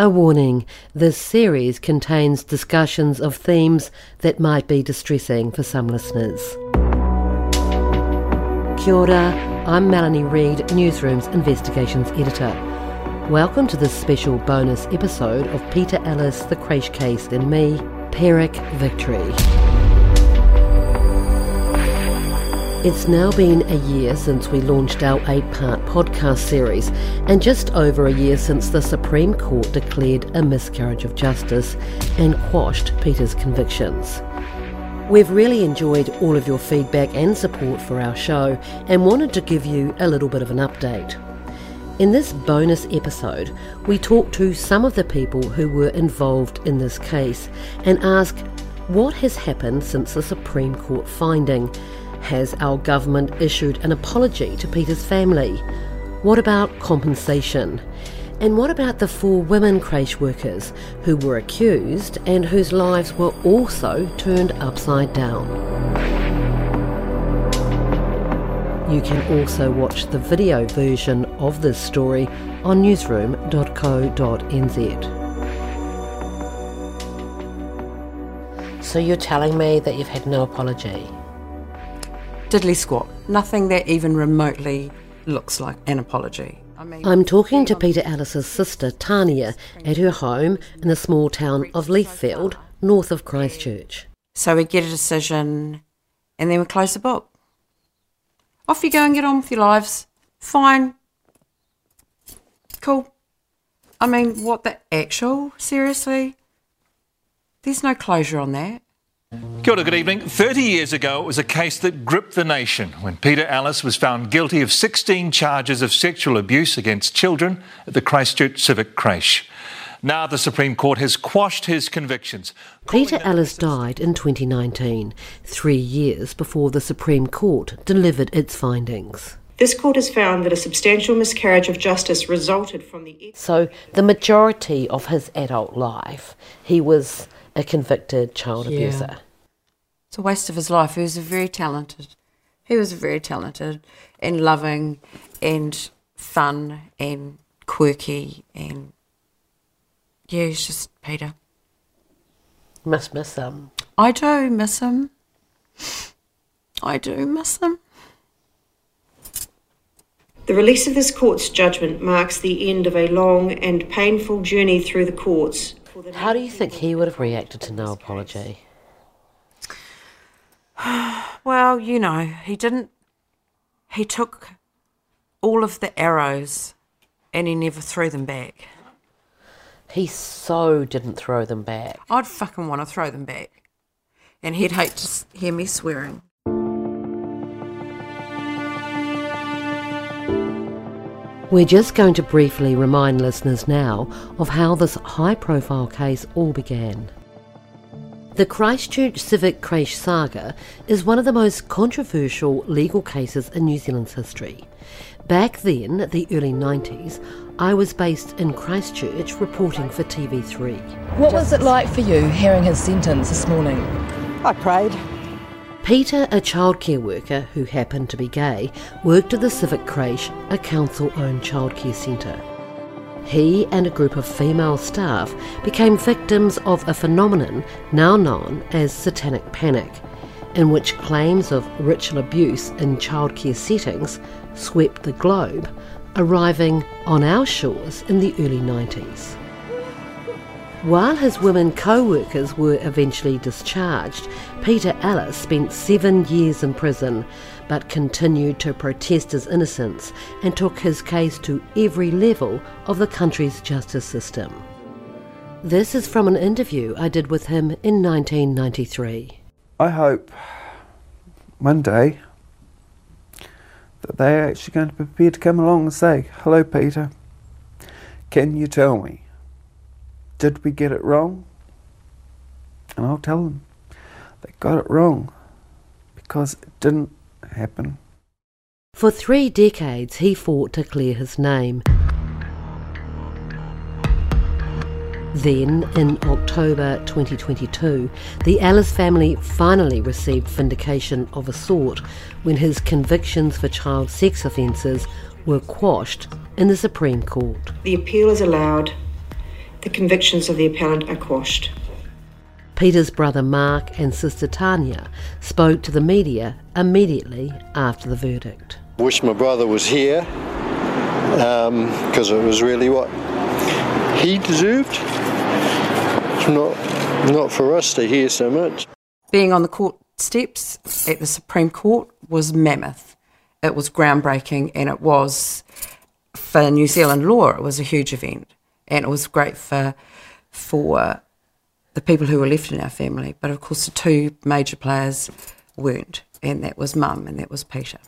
A warning this series contains discussions of themes that might be distressing for some listeners. Kia ora, I'm Melanie Reid, Newsroom's Investigations Editor. Welcome to this special bonus episode of Peter Ellis, The Creche Case, and me, Pyrrhic Victory. It's now been a year since we launched our eight part podcast series, and just over a year since the Supreme Court declared a miscarriage of justice and quashed Peter's convictions. We've really enjoyed all of your feedback and support for our show and wanted to give you a little bit of an update. In this bonus episode, we talk to some of the people who were involved in this case and ask what has happened since the Supreme Court finding has our government issued an apology to Peter's family? What about compensation? And what about the four women creche workers who were accused and whose lives were also turned upside down? You can also watch the video version of this story on newsroom.co.nz. So you're telling me that you've had no apology? Diddly squat. Nothing that even remotely looks like an apology. I mean, I'm talking to Peter Ellis's sister Tania at her home in the small town of Leithfield, north of Christchurch. so we get a decision and then we close the book. Off you go and get on with your lives. Fine. Cool. I mean, what the actual? Seriously? There's no closure on that. Kia ora, good evening. 30 years ago, it was a case that gripped the nation when Peter Ellis was found guilty of 16 charges of sexual abuse against children at the Christchurch Civic Creche. Now the Supreme Court has quashed his convictions. Peter Ellis died in 2019, three years before the Supreme Court delivered its findings. This court has found that a substantial miscarriage of justice resulted from the. So, the majority of his adult life, he was a convicted child Yeah. abuser. It's a waste of his life. He was a very talented. He was very talented and loving and fun and quirky and yeah, he's just Peter. Must miss him. I do miss him. I do miss him. The release of this court's judgment marks the end of a long and painful journey through the courts. How do you think he would have reacted to no apology? Well, you know, he didn't. He took all of the arrows and he never threw them back. He so didn't throw them back. I'd fucking want to throw them back. And he'd hate to hear me swearing. We're just going to briefly remind listeners now of how this high profile case all began. The Christchurch Civic Creche saga is one of the most controversial legal cases in New Zealand's history. Back then, the early 90s, I was based in Christchurch reporting for TV3. What was it like for you hearing his sentence this morning? I prayed. Peter, a childcare worker who happened to be gay, worked at the Civic Creche, a council owned childcare centre. He and a group of female staff became victims of a phenomenon now known as satanic panic, in which claims of ritual abuse in childcare settings swept the globe, arriving on our shores in the early 90s. While his women co workers were eventually discharged, Peter Ellis spent seven years in prison but continued to protest his innocence and took his case to every level of the country's justice system. This is from an interview I did with him in 1993. I hope one day that they're actually going to be prepared to come along and say, Hello, Peter, can you tell me, did we get it wrong? And I'll tell them they got it wrong because it didn't happen. For three decades, he fought to clear his name. Then, in October 2022, the Ellis family finally received vindication of a sort when his convictions for child sex offences were quashed in the Supreme Court. The appeal is allowed. The convictions of the appellant are quashed. Peter's brother Mark and sister Tania spoke to the media immediately after the verdict. Wish my brother was here because um, it was really what he deserved. It's not, not for us to hear so much. Being on the court steps at the Supreme Court was mammoth. It was groundbreaking and it was, for New Zealand law, it was a huge event. And it was great for, for the people who were left in our family. But of course, the two major players weren't, and that was Mum and that was Peter.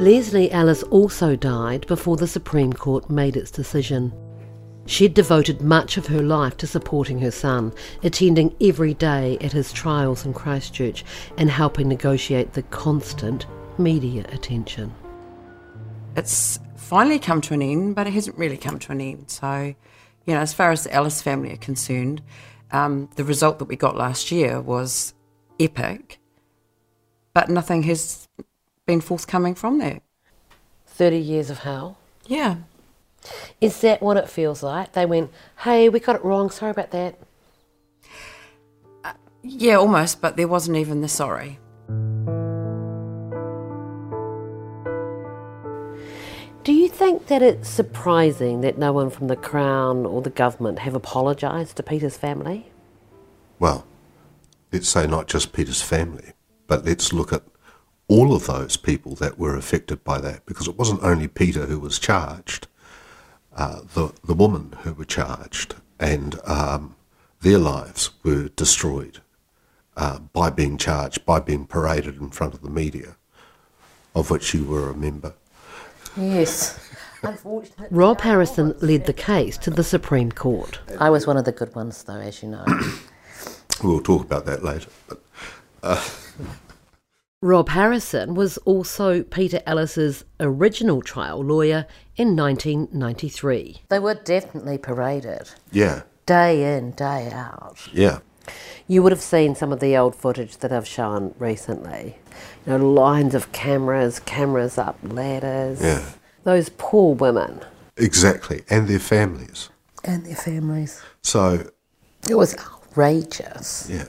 Leslie Ellis also died before the Supreme Court made its decision. She'd devoted much of her life to supporting her son, attending every day at his trials in Christchurch and helping negotiate the constant media attention. It's finally come to an end, but it hasn't really come to an end. So, you know, as far as the Ellis family are concerned, um, the result that we got last year was epic, but nothing has been forthcoming from there. 30 years of hell? Yeah. Is that what it feels like? They went, hey, we got it wrong, sorry about that. Uh, yeah, almost, but there wasn't even the sorry. Do you think that it's surprising that no one from the Crown or the government have apologised to Peter's family? Well, let's say not just Peter's family, but let's look at all of those people that were affected by that, because it wasn't only Peter who was charged, uh, the, the women who were charged, and um, their lives were destroyed uh, by being charged, by being paraded in front of the media, of which you were a member. Yes. Rob Harrison led the case to the Supreme Court. I was one of the good ones, though, as you know. we'll talk about that later. But, uh... Rob Harrison was also Peter Ellis's original trial lawyer in 1993. They were definitely paraded. Yeah. Day in, day out. Yeah. You would have seen some of the old footage that I've shown recently. You know, lines of cameras, cameras up ladders. Yeah. Those poor women. Exactly, and their families. And their families. So. It was outrageous. Yeah.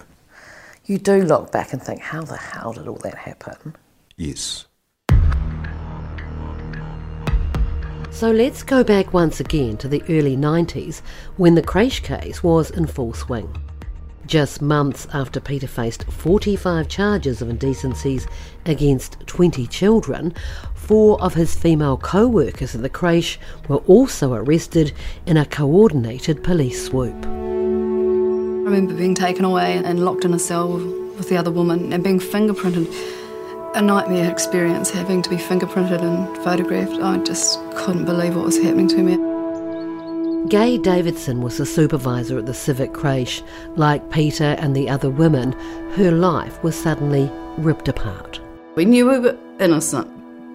You do look back and think, how the hell did all that happen? Yes. So let's go back once again to the early 90s when the creche case was in full swing. Just months after Peter faced 45 charges of indecencies against 20 children, four of his female co workers at the creche were also arrested in a coordinated police swoop. I remember being taken away and locked in a cell with the other woman and being fingerprinted. A nightmare experience having to be fingerprinted and photographed. I just couldn't believe what was happening to me. Gay Davidson was the supervisor at the civic creche. Like Peter and the other women, her life was suddenly ripped apart. We knew we were innocent,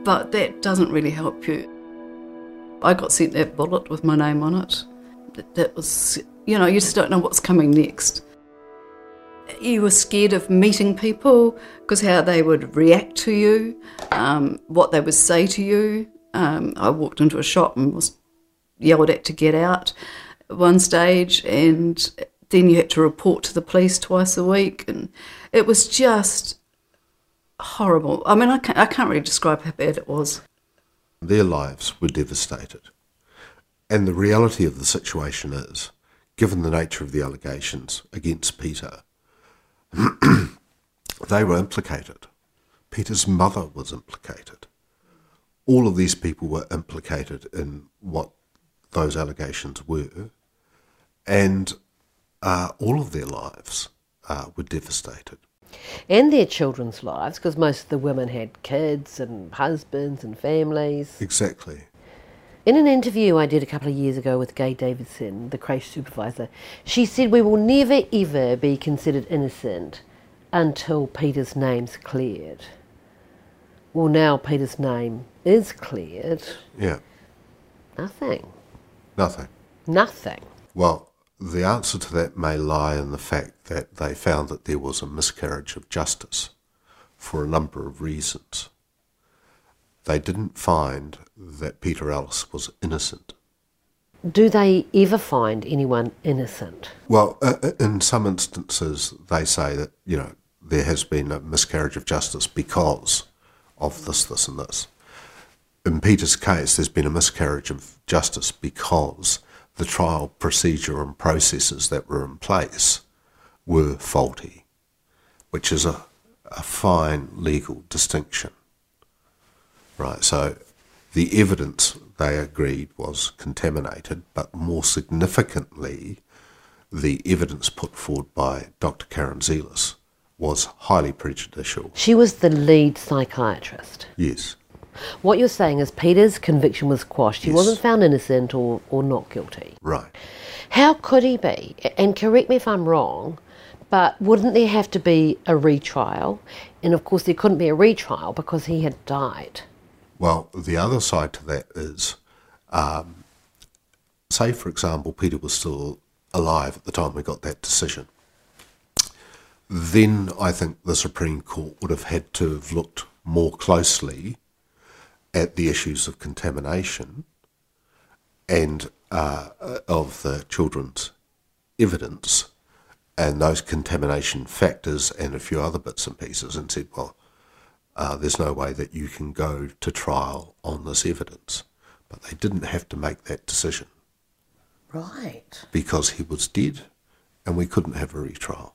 but that doesn't really help you. I got sent that bullet with my name on it. That, that was, you know, you just don't know what's coming next. You were scared of meeting people because how they would react to you, um, what they would say to you. Um, I walked into a shop and was yelled at to get out one stage, and then you had to report to the police twice a week, and it was just horrible. I mean, I can't, I can't really describe how bad it was. Their lives were devastated. And the reality of the situation is, given the nature of the allegations against Peter, they were implicated. Peter's mother was implicated. All of these people were implicated in what those allegations were, and uh, all of their lives uh, were devastated. And their children's lives, because most of the women had kids and husbands and families. Exactly. In an interview I did a couple of years ago with Gay Davidson, the creche supervisor, she said we will never ever be considered innocent until Peter's name's cleared. Well, now Peter's name is cleared. Yeah. Nothing. Nothing. Nothing. Well, the answer to that may lie in the fact that they found that there was a miscarriage of justice for a number of reasons. They didn't find that Peter Ellis was innocent. Do they ever find anyone innocent? Well, uh, in some instances, they say that, you know, there has been a miscarriage of justice because of this, this, and this. In Peter's case, there's been a miscarriage of justice because the trial procedure and processes that were in place were faulty, which is a, a fine legal distinction. Right, so the evidence they agreed was contaminated, but more significantly, the evidence put forward by Dr. Karen Zelas was highly prejudicial. She was the lead psychiatrist. Yes. What you're saying is Peter's conviction was quashed. He Yes. wasn't found innocent or, or not guilty. Right. How could he be? And correct me if I'm wrong, but wouldn't there have to be a retrial? And of course, there couldn't be a retrial because he had died. Well, the other side to that is, um, say, for example, Peter was still alive at the time we got that decision. Then I think the Supreme Court would have had to have looked more closely at the issues of contamination and uh, of the children's evidence and those contamination factors and a few other bits and pieces and said, well, uh, there's no way that you can go to trial on this evidence. But they didn't have to make that decision Right. because he was dead and we couldn't have a retrial.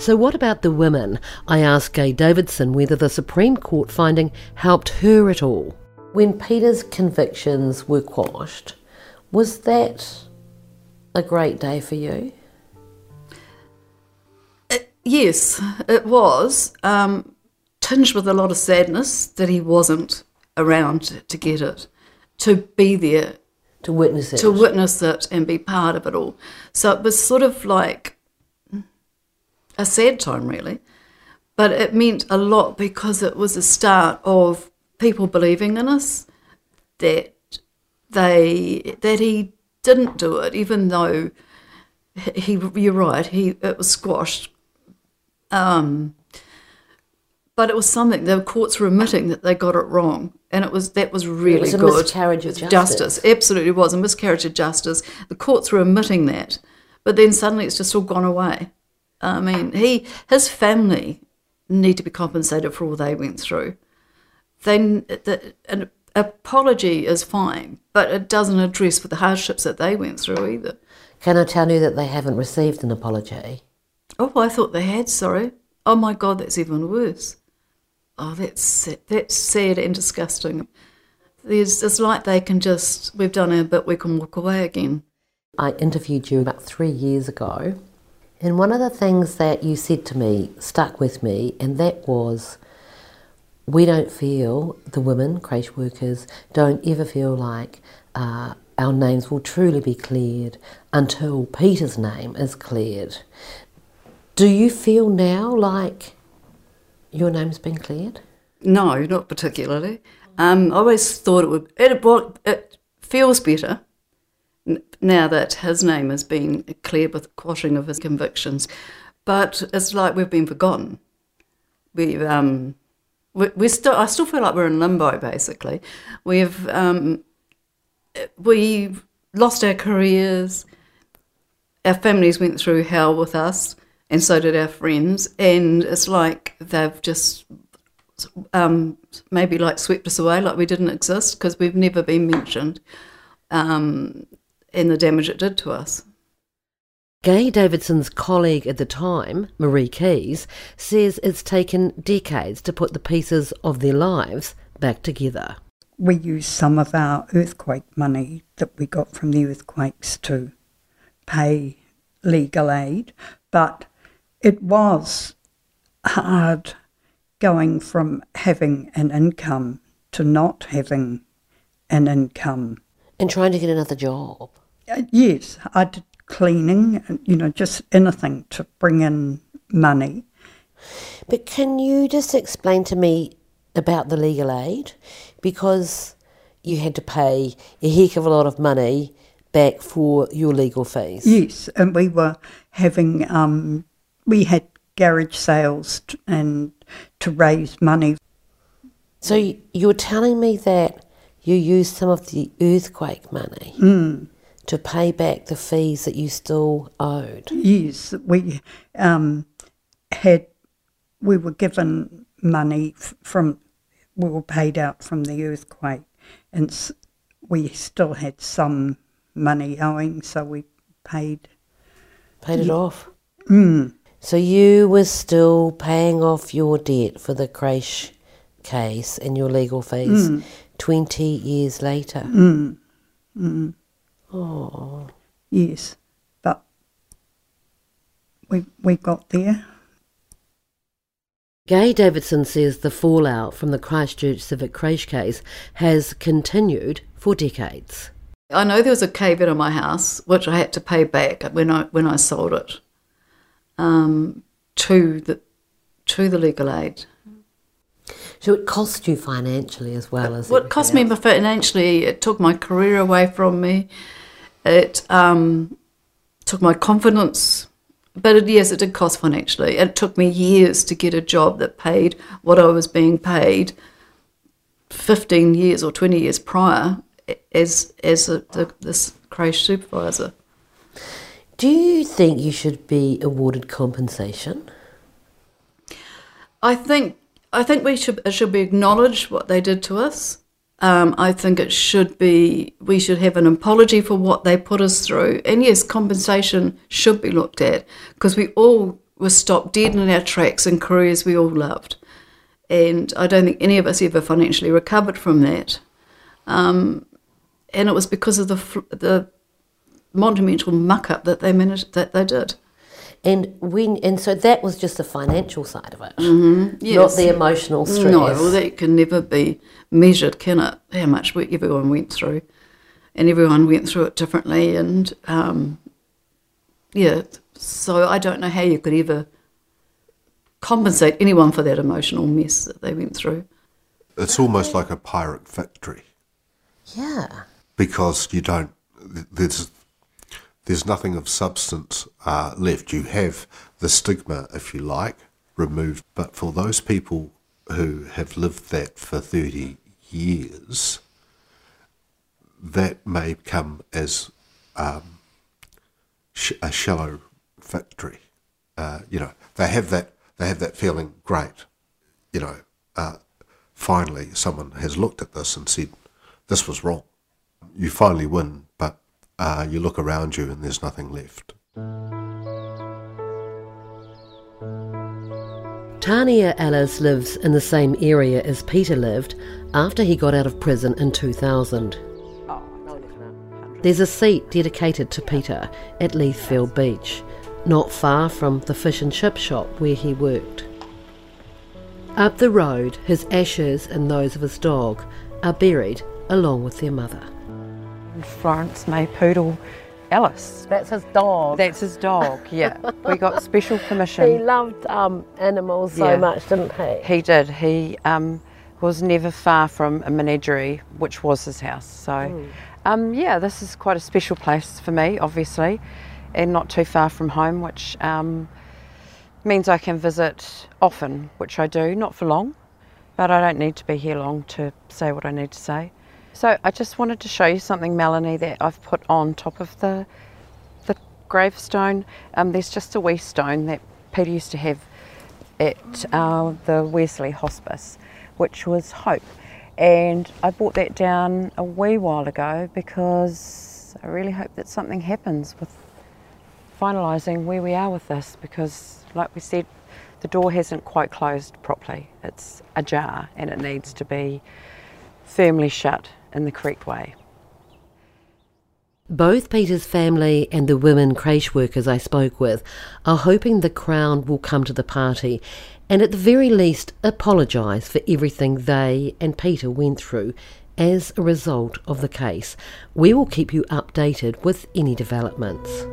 So, what about the women? I asked Gay Davidson whether the Supreme Court finding helped her at all. When Peter's convictions were quashed, was that a great day for you? Yes, it was. Um, tinged with a lot of sadness that he wasn't around to get it, to be there. To witness it. To witness it and be part of it all. So it was sort of like a sad time, really. But it meant a lot because it was the start of people believing in us that they that he didn't do it, even though he. You're right. He it was squashed. Um, but it was something the courts were admitting that they got it wrong, and it was that was really it was a good. miscarriage of justice. justice. Absolutely was a miscarriage of justice. The courts were admitting that, but then suddenly it's just all gone away. I mean, he his family need to be compensated for all they went through. Then the, an apology is fine, but it doesn't address for the hardships that they went through either. Can I tell you that they haven't received an apology? Oh, I thought they had. Sorry. Oh my God, that's even worse. Oh, that's sa- that's sad and disgusting. There's, it's like they can just we've done our bit, we can walk away again. I interviewed you about three years ago, and one of the things that you said to me stuck with me, and that was we don't feel, the women, creche workers, don't ever feel like uh, our names will truly be cleared until Peter's name is cleared. Do you feel now like your name's been cleared? No, not particularly. Um, I always thought it would. It, it feels better now that his name has been cleared with the quashing of his convictions, but it's like we've been forgotten. We um, we, we still. I still feel like we're in limbo. Basically, we've um, we lost our careers. Our families went through hell with us, and so did our friends. And it's like they've just um, maybe like swept us away, like we didn't exist because we've never been mentioned, um, and the damage it did to us. Gay Davidson's colleague at the time, Marie Keys, says it's taken decades to put the pieces of their lives back together. We used some of our earthquake money that we got from the earthquakes to pay legal aid, but it was hard going from having an income to not having an income. And trying to get another job. Uh, yes, I did cleaning, and, you know, just anything to bring in money. But can you just explain to me about the legal aid? Because you had to pay a heck of a lot of money back for your legal fees. Yes, and we were having, um, we had garage sales t- and to raise money. So you're telling me that you used some of the earthquake money Mm. to pay back the fees that you still owed? Yes, we um, had, we were given money from, we were paid out from the earthquake, and we still had some money owing, so we paid. Paid it off? Mm. So you were still paying off your debt for the creche case and your legal fees Mm. 20 years later? Mm. Mm. Oh. Yes, but we we got there. Gay Davidson says the fallout from the Christchurch Civic Creche case has continued for decades. I know there was a caveat my house which I had to pay back when I when I sold it um, to the to the legal aid. So it cost you financially as well as What cost me financially? It took my career away from me. It um, took my confidence. But it, yes, it did cost financially. It took me years to get a job that paid what I was being paid 15 years or 20 years prior as as a, the, this creche supervisor. Do you think you should be awarded compensation? I think I think we should it should be acknowledged what they did to us. Um, I think it should be we should have an apology for what they put us through, and yes, compensation should be looked at because we all were stopped dead in our tracks in careers we all loved, and I don't think any of us ever financially recovered from that. Um, and it was because of the the monumental muck up that they managed that they did. And when and so that was just the financial side of it, Mm-hmm. not the emotional stress. No, well, that can never be measured, can it? How much we, everyone went through, and everyone went through it differently, and um, yeah. So I don't know how you could ever compensate anyone for that emotional mess that they went through. It's almost like a Pyrrhic victory Yeah. because you don't. There's there's nothing of substance uh, left. You have the stigma, if you like, removed. But for those people who have lived that for thirty years, that may come as um, sh- a shallow victory. Uh, you know, they have that they have that feeling. Great, you know. Uh, finally, someone has looked at this and said, "This was wrong." You finally win, but uh, you look around you and there's nothing left. Tania Ellis lives in the same area as Peter lived after he got out of prison in 2000. There's a seat dedicated to Peter at Leithfield Beach, not far from the fish and chip shop where he worked. Up the road, his ashes and those of his dog are buried along with their mother. Florence May Poodle Ellis. That's his dog. That's his dog, yeah. we got special permission. He loved um, animals so Yeah. much, didn't he? He did. He um, was never far from a menagerie, which was his house. So, Mm. um, yeah, this is quite a special place for me, obviously, and not too far from home, which um, means I can visit often, which I do, not for long, but I don't need to be here long to say what I need to say. So I just wanted to show you something, Melanie, that I've put on top of the the gravestone. Um, there's just a wee stone that Peter used to have at uh, the Wesley Hospice, which was Hope. And I brought that down a wee while ago because I really hope that something happens with finalising where we are with this because, like we said, the door hasn't quite closed properly. It's ajar and it needs to be firmly shut in the correct way. Both Peter's family and the women creche workers I spoke with are hoping the Crown will come to the party and at the very least apologise for everything they and Peter went through as a result of the case. We will keep you updated with any developments.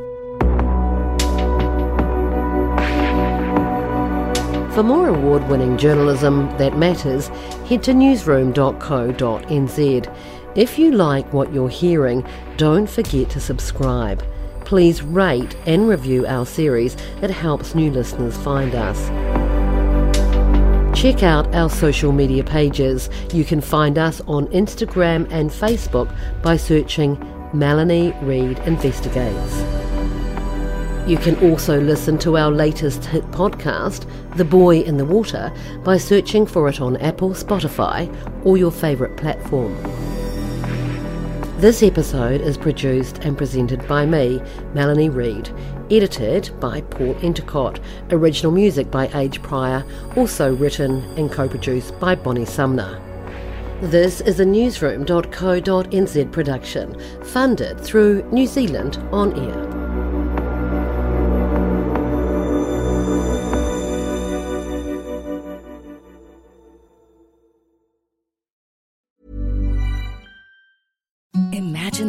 For more award winning journalism that matters, head to newsroom.co.nz. If you like what you're hearing, don't forget to subscribe. Please rate and review our series, it helps new listeners find us. Check out our social media pages. You can find us on Instagram and Facebook by searching Melanie Reid Investigates. You can also listen to our latest hit podcast, The Boy in the Water, by searching for it on Apple, Spotify, or your favourite platform. This episode is produced and presented by me, Melanie Reid, edited by Paul Entercott, original music by Age Pryor, also written and co-produced by Bonnie Sumner. This is a newsroom.co.nz production, funded through New Zealand On Air.